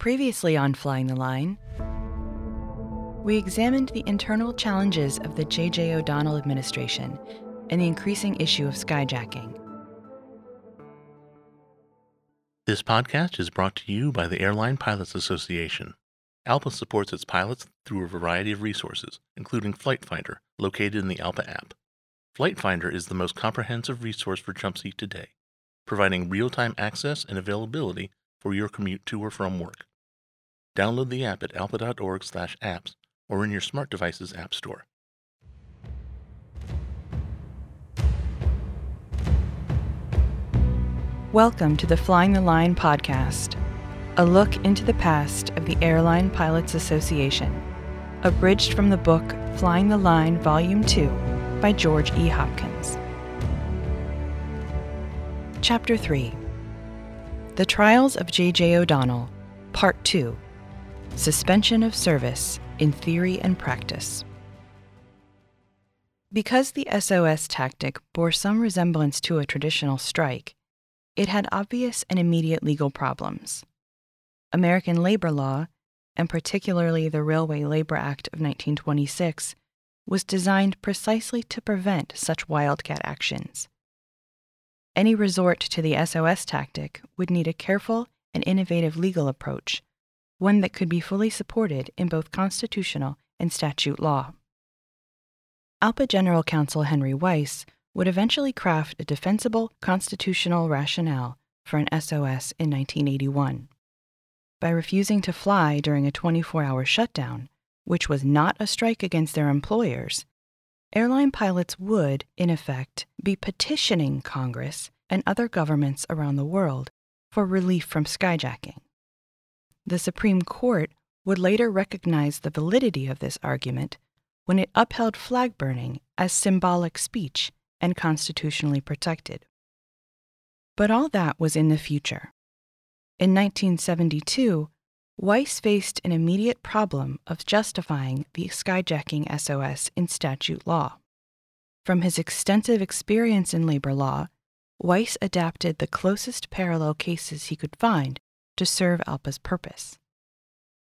Previously on Flying the Line, we examined the internal challenges of the J.J. O'Donnell administration and the increasing issue of skyjacking. This podcast is brought to you by the Airline Pilots Association. ALPA supports its pilots through a variety of resources, including Flight Finder, located in the ALPA app. Flight Finder is the most comprehensive resource for jumpseat today, providing real time access and availability for your commute to or from work. Download the app at alpa.org/apps or in your smart device's app store. Welcome to the Flying the Line podcast, a look into the past of the Airline Pilots Association, abridged from the book Flying the Line Volume 2 by George E. Hopkins. Chapter 3 The Trials of J.J. O'Donnell, Part 2 Suspension of Service in Theory and Practice. Because the SOS tactic bore some resemblance to a traditional strike, it had obvious and immediate legal problems. American labor law, and particularly the Railway Labor Act of 1926, was designed precisely to prevent such wildcat actions. Any resort to the SOS tactic would need a careful and innovative legal approach, one that could be fully supported in both constitutional and statute law. ALPA General Counsel Henry Weiss would eventually craft a defensible constitutional rationale for an SOS in 1981. By refusing to fly during a 24 hour shutdown, which was not a strike against their employers, airline pilots would, in effect, be petitioning Congress and other governments around the world for relief from skyjacking. The Supreme Court would later recognize the validity of this argument when it upheld flag burning as symbolic speech and constitutionally protected. But all that was in the future. In 1972, Weiss faced an immediate problem of justifying the skyjacking SOS in statute law. From his extensive experience in labor law, Weiss adapted the closest parallel cases he could find to serve ALPA's purpose.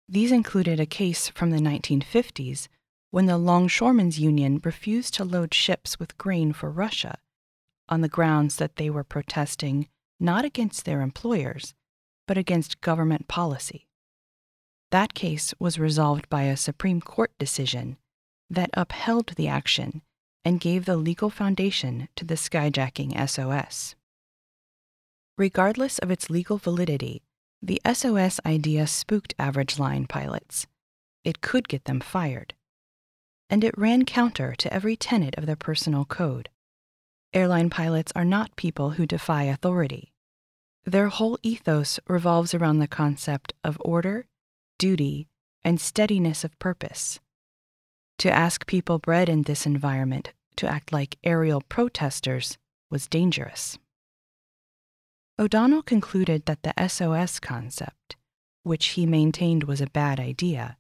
These included a case from the 1950s when the Longshoremen's Union refused to load ships with grain for Russia on the grounds that they were protesting not against their employers, but against government policy. That case was resolved by a Supreme Court decision that upheld the action and gave the legal foundation to the skyjacking SOS. Regardless of its legal validity, the SOS idea spooked average line pilots. It could get them fired. And it ran counter to every tenet of their personal code. Airline pilots are not people who defy authority. Their whole ethos revolves around the concept of order, duty, and steadiness of purpose. To ask people bred in this environment to act like aerial protesters was dangerous. O'Donnell concluded that the SOS concept, which he maintained was a bad idea,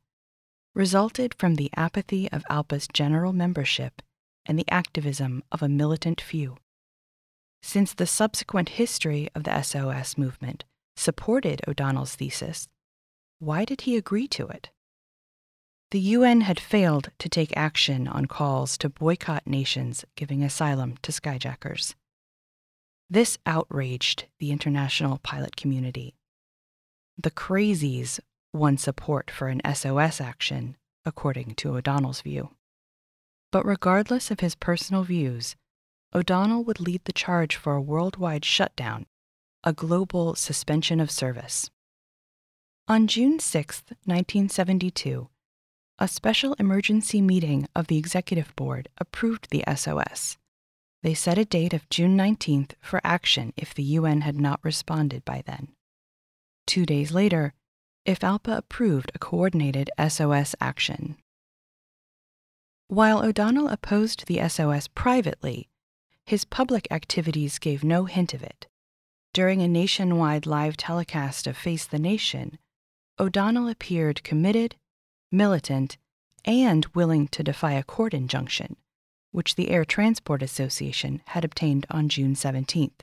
resulted from the apathy of ALPA's general membership and the activism of a militant few. Since the subsequent history of the SOS movement supported O'Donnell's thesis, why did he agree to it? The UN had failed to take action on calls to boycott nations giving asylum to skyjackers. This outraged the international pilot community. The crazies won support for an SOS action, according to O'Donnell's view. But regardless of his personal views, O'Donnell would lead the charge for a worldwide shutdown, a global suspension of service. On June 6, 1972, a special emergency meeting of the Executive Board approved the SOS they set a date of June 19th for action if the UN had not responded by then. Two days later, IFALPA approved a coordinated SOS action. While O'Donnell opposed the SOS privately, his public activities gave no hint of it. During a nationwide live telecast of Face the Nation, O'Donnell appeared committed, militant, and willing to defy a court injunction which the Air Transport Association had obtained on June 17th.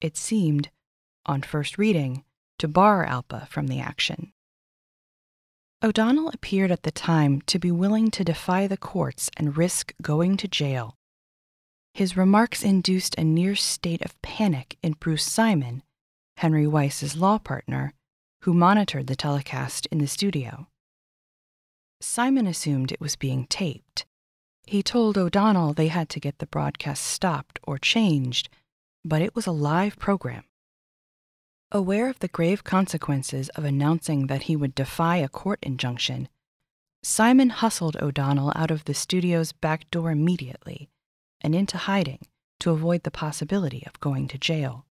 It seemed, on first reading, to bar ALPA from the action. O'Donnell appeared at the time to be willing to defy the courts and risk going to jail. His remarks induced a near state of panic in Bruce Simon, Henry Weiss's law partner, who monitored the telecast in the studio. Simon assumed it was being taped. He told O'Donnell they had to get the broadcast stopped or changed, but it was a live program. Aware of the grave consequences of announcing that he would defy a court injunction, Simon hustled O'Donnell out of the studio's back door immediately and into hiding to avoid the possibility of going to jail.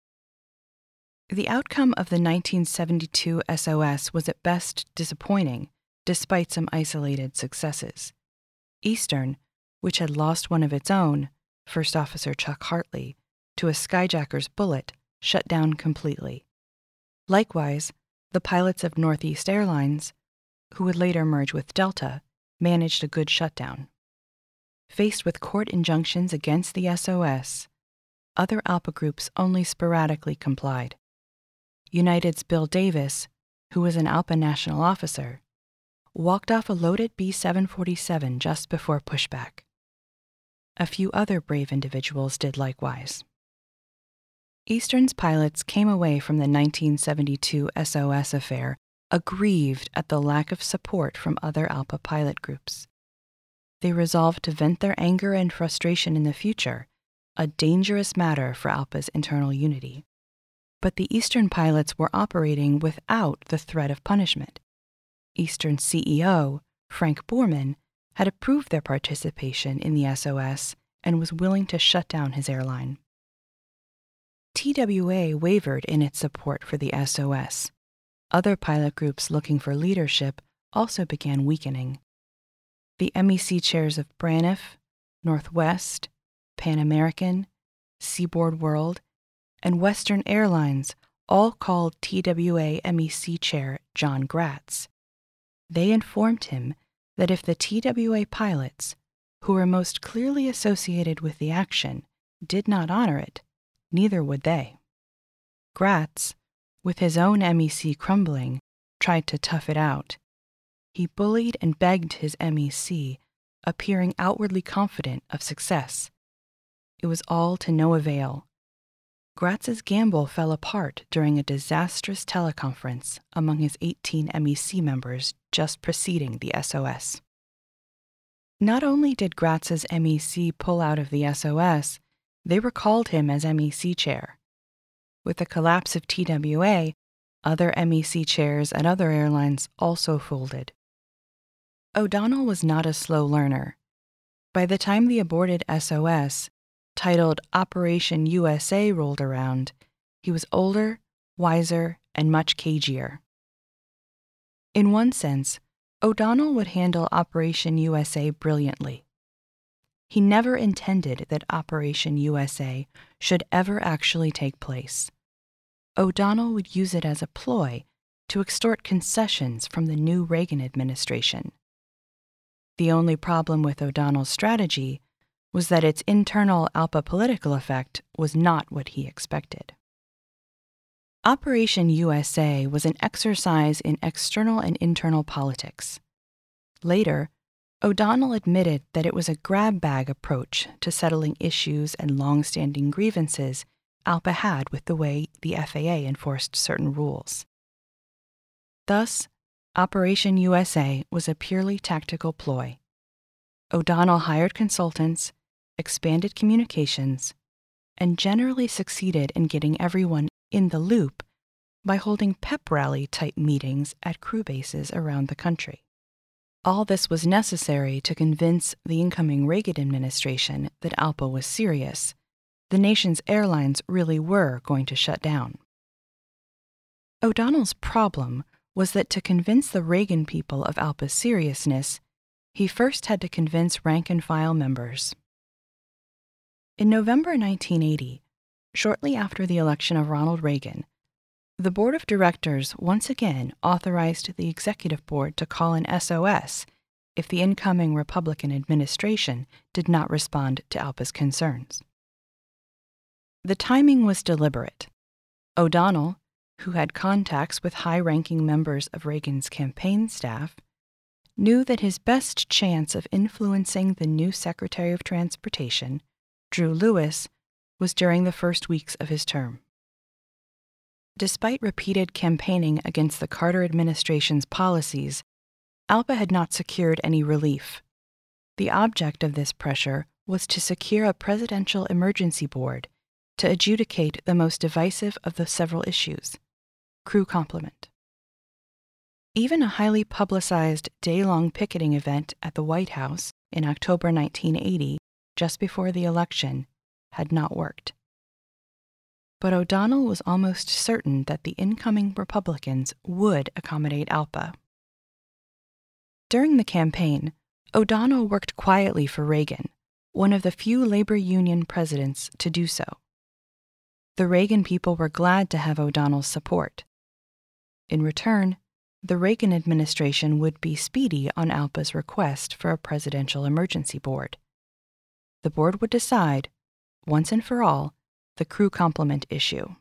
The outcome of the 1972 SOS was at best disappointing, despite some isolated successes. Eastern, which had lost one of its own, First Officer Chuck Hartley, to a skyjacker's bullet, shut down completely. Likewise, the pilots of Northeast Airlines, who would later merge with Delta, managed a good shutdown. Faced with court injunctions against the SOS, other ALPA groups only sporadically complied. United's Bill Davis, who was an ALPA national officer, walked off a loaded B 747 just before pushback. A few other brave individuals did likewise. Eastern's pilots came away from the 1972 SOS affair aggrieved at the lack of support from other ALPA pilot groups. They resolved to vent their anger and frustration in the future, a dangerous matter for ALPA's internal unity. But the Eastern pilots were operating without the threat of punishment. Eastern CEO, Frank Borman, had approved their participation in the SOS and was willing to shut down his airline. TWA wavered in its support for the SOS. Other pilot groups looking for leadership also began weakening. The MEC chairs of Braniff, Northwest, Pan American, Seaboard World, and Western Airlines all called TWA MEC chair John Gratz. They informed him that if the TWA pilots, who were most clearly associated with the action, did not honor it, neither would they. Gratz, with his own MEC crumbling, tried to tough it out. He bullied and begged his MEC, appearing outwardly confident of success. It was all to no avail. Gratz's gamble fell apart during a disastrous teleconference among his 18 MEC members just preceding the SOS. Not only did Gratz's MEC pull out of the SOS, they recalled him as MEC chair. With the collapse of TWA, other MEC chairs at other airlines also folded. O'Donnell was not a slow learner. By the time the aborted SOS, titled Operation USA, rolled around, he was older, wiser, and much cagier. In one sense, O'Donnell would handle Operation USA brilliantly. He never intended that Operation USA should ever actually take place. O'Donnell would use it as a ploy to extort concessions from the new Reagan administration. The only problem with O'Donnell's strategy was that its internal ALPA political effect was not what he expected. Operation USA was an exercise in external and internal politics. Later, O'Donnell admitted that it was a grab bag approach to settling issues and long standing grievances ALPA had with the way the FAA enforced certain rules. Thus, Operation USA was a purely tactical ploy. O'Donnell hired consultants, expanded communications, and generally succeeded in getting everyone in the loop by holding pep rally type meetings at crew bases around the country. All this was necessary to convince the incoming Reagan administration that ALPA was serious. The nation's airlines really were going to shut down. O'Donnell's problem was that to convince the Reagan people of ALPA's seriousness, he first had to convince rank and file members. In November 1980, shortly after the election of Ronald Reagan, the board of directors once again authorized the executive board to call an SOS if the incoming Republican administration did not respond to ALPA's concerns. The timing was deliberate. O'Donnell, who had contacts with high ranking members of Reagan's campaign staff, knew that his best chance of influencing the new Secretary of Transportation, Drew Lewis, was during the first weeks of his term. Despite repeated campaigning against the Carter administration's policies, ALPA had not secured any relief. The object of this pressure was to secure a presidential emergency board to adjudicate the most divisive of the several issues crew complement. Even a highly publicized day long picketing event at the White House in October 1980, just before the election, had not worked. But O'Donnell was almost certain that the incoming Republicans would accommodate ALPA. During the campaign, O'Donnell worked quietly for Reagan, one of the few labor union presidents to do so. The Reagan people were glad to have O'Donnell's support. In return, the Reagan administration would be speedy on ALPA's request for a presidential emergency board. The board would decide, once and for all, the crew complement issue.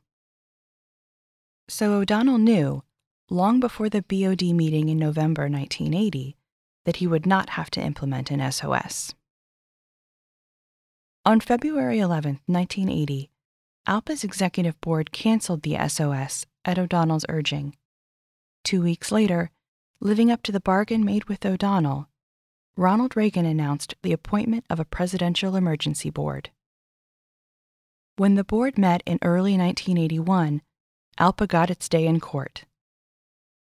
So O'Donnell knew, long before the BOD meeting in November 1980, that he would not have to implement an SOS. On February 11, 1980, ALPA's executive board canceled the SOS at O'Donnell's urging Two weeks later, living up to the bargain made with O'Donnell, Ronald Reagan announced the appointment of a presidential emergency board. When the board met in early 1981, ALPA got its day in court.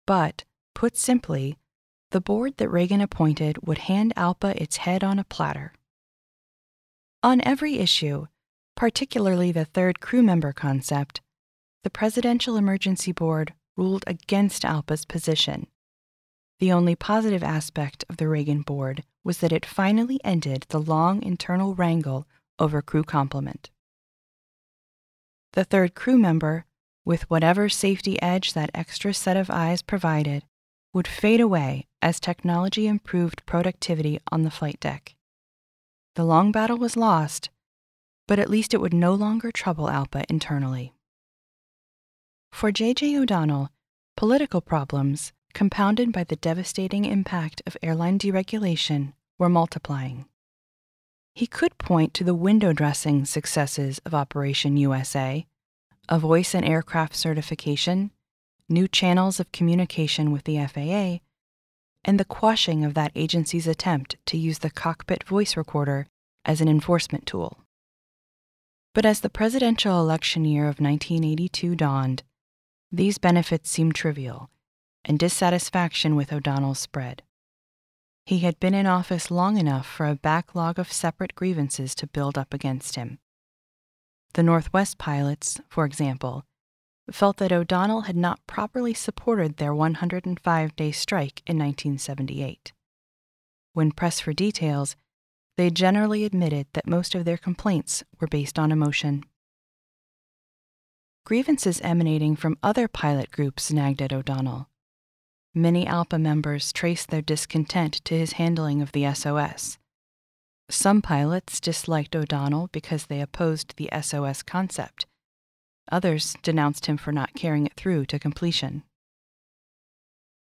But, put simply, the board that Reagan appointed would hand ALPA its head on a platter. On every issue, particularly the third crew member concept, the Presidential Emergency Board ruled against ALPA's position. The only positive aspect of the Reagan board was that it finally ended the long internal wrangle over crew complement. The third crew member, with whatever safety edge that extra set of eyes provided, would fade away as technology improved productivity on the flight deck. The long battle was lost, but at least it would no longer trouble ALPA internally. For J.J. O'Donnell, political problems, compounded by the devastating impact of airline deregulation, were multiplying. He could point to the window dressing successes of Operation USA, a voice and aircraft certification, new channels of communication with the FAA, and the quashing of that agency's attempt to use the cockpit voice recorder as an enforcement tool. But as the presidential election year of 1982 dawned, these benefits seemed trivial, and dissatisfaction with O'Donnell spread. He had been in office long enough for a backlog of separate grievances to build up against him. The Northwest pilots, for example, felt that O'Donnell had not properly supported their 105 day strike in 1978. When pressed for details, they generally admitted that most of their complaints were based on emotion. Grievances emanating from other pilot groups nagged at O'Donnell. Many ALPA members traced their discontent to his handling of the SOS. Some pilots disliked O'Donnell because they opposed the SOS concept. Others denounced him for not carrying it through to completion.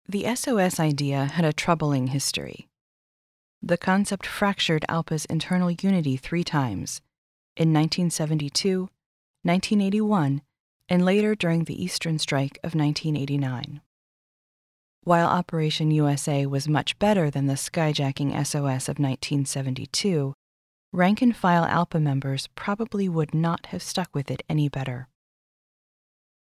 The SOS idea had a troubling history. The concept fractured ALPA's internal unity three times in 1972, 1981, and later during the Eastern Strike of 1989. While Operation USA was much better than the skyjacking SOS of 1972, rank and file ALPA members probably would not have stuck with it any better.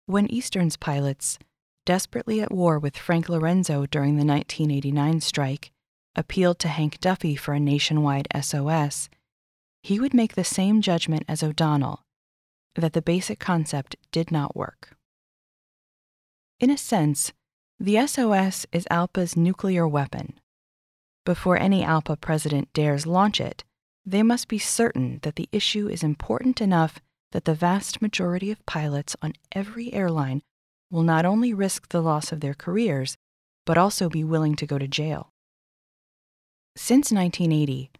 When Eastern's pilots, desperately at war with Frank Lorenzo during the 1989 strike, appealed to Hank Duffy for a nationwide SOS, he would make the same judgment as O'Donnell that the basic concept did not work. In a sense, the SOS is ALPA's nuclear weapon. Before any ALPA president dares launch it, they must be certain that the issue is important enough that the vast majority of pilots on every airline will not only risk the loss of their careers, but also be willing to go to jail. Since 1980,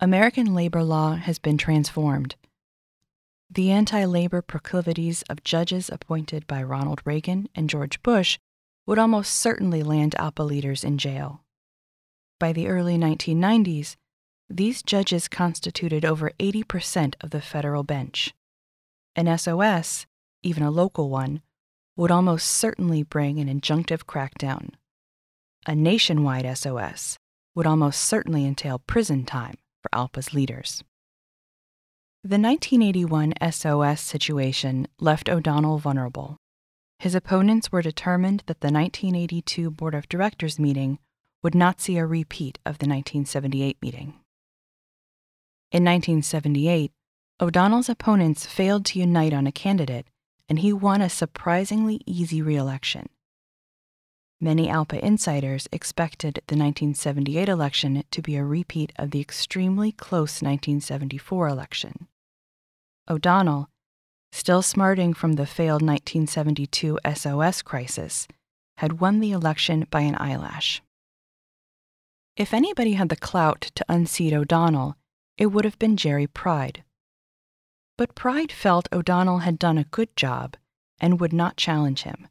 American labor law has been transformed the anti labor proclivities of judges appointed by Ronald Reagan and George Bush would almost certainly land ALPA leaders in jail. By the early 1990s, these judges constituted over 80% of the federal bench. An SOS, even a local one, would almost certainly bring an injunctive crackdown. A nationwide SOS would almost certainly entail prison time for ALPA's leaders. The 1981 SOS situation left O'Donnell vulnerable. His opponents were determined that the 1982 Board of Directors meeting would not see a repeat of the 1978 meeting. In 1978, O'Donnell's opponents failed to unite on a candidate, and he won a surprisingly easy reelection. Many ALPA insiders expected the 1978 election to be a repeat of the extremely close 1974 election. O'Donnell, still smarting from the failed 1972 SOS crisis, had won the election by an eyelash. If anybody had the clout to unseat O'Donnell, it would have been Jerry Pride. But Pride felt O'Donnell had done a good job and would not challenge him.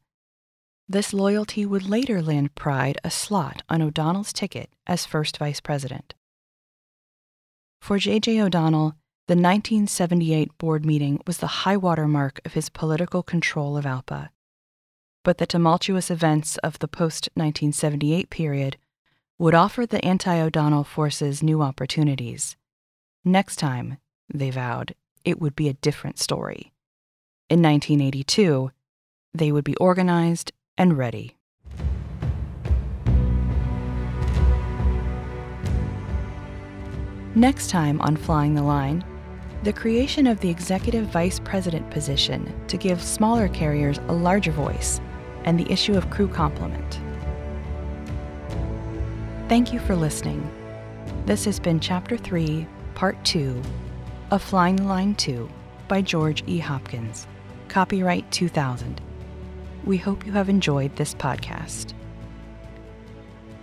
This loyalty would later land Pride a slot on O'Donnell's ticket as first vice president. For J.J. O'Donnell, the 1978 board meeting was the high water mark of his political control of ALPA. But the tumultuous events of the post 1978 period would offer the anti O'Donnell forces new opportunities. Next time, they vowed, it would be a different story. In 1982, they would be organized and ready. Next time on Flying the Line, the creation of the executive vice president position to give smaller carriers a larger voice, and the issue of crew complement. Thank you for listening. This has been Chapter 3, Part 2 of Flying the Line 2 by George E. Hopkins. Copyright 2000. We hope you have enjoyed this podcast.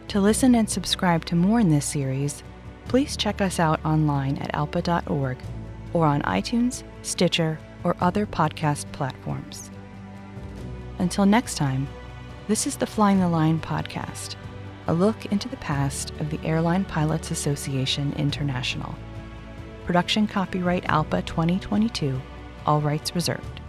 To listen and subscribe to more in this series, please check us out online at alpa.org or on iTunes, Stitcher, or other podcast platforms. Until next time, this is the Flying the Line podcast, a look into the past of the Airline Pilots Association International. Production copyright ALPA 2022, all rights reserved.